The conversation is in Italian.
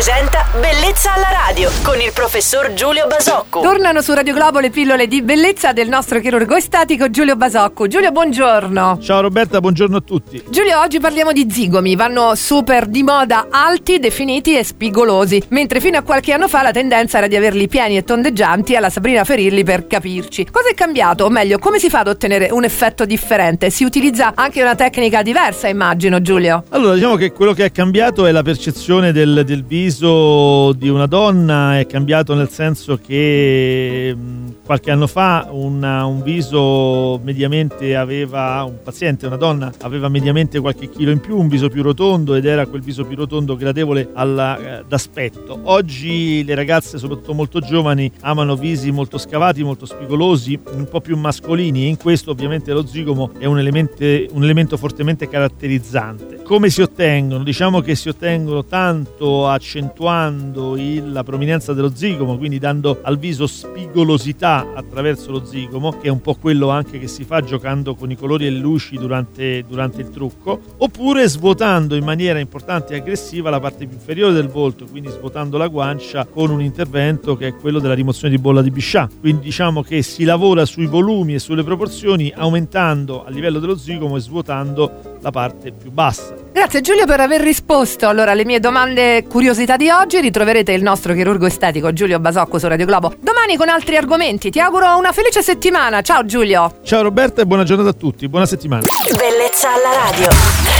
presenta Bellezza alla radio con il professor Giulio Basocco. Tornano su Radio Globo le pillole di bellezza del nostro chirurgo estatico Giulio Basocco. Giulio, buongiorno. Ciao Roberta, buongiorno a tutti. Giulio, oggi parliamo di zigomi. Vanno super di moda, alti, definiti e spigolosi. Mentre fino a qualche anno fa la tendenza era di averli pieni e tondeggianti alla Sabrina Ferirli per capirci. Cosa è cambiato? O meglio, come si fa ad ottenere un effetto differente? Si utilizza anche una tecnica diversa, immagino, Giulio. Allora, diciamo che quello che è cambiato è la percezione del, del viso di una donna, è cambiato nel senso che mh, qualche anno fa una, un viso mediamente aveva, un paziente, una donna, aveva mediamente qualche chilo in più, un viso più rotondo ed era quel viso più rotondo gradevole alla, eh, d'aspetto. Oggi le ragazze, soprattutto molto giovani, amano visi molto scavati, molto spigolosi, un po' più mascolini e in questo ovviamente lo zigomo è un, elemente, un elemento fortemente caratterizzante. Come si ottengono? Diciamo che si ottengono tanto accentuando il, la prominenza dello zigomo, quindi dando al viso spigolosità attraverso lo zigomo, che è un po' quello anche che si fa giocando con i colori e le luci durante, durante il trucco, oppure svuotando in maniera importante e aggressiva la parte più inferiore del volto, quindi svuotando la guancia con un intervento che è quello della rimozione di bolla di Bichat. Quindi diciamo che si lavora sui volumi e sulle proporzioni aumentando a livello dello zigomo e svuotando la parte più bassa. Grazie Giulio per aver risposto allora alle mie domande e curiosità di oggi. Ritroverete il nostro chirurgo estetico Giulio Basocco su Radio Globo domani con altri argomenti. Ti auguro una felice settimana. Ciao Giulio. Ciao Roberta e buona giornata a tutti, buona settimana. Bellezza alla radio.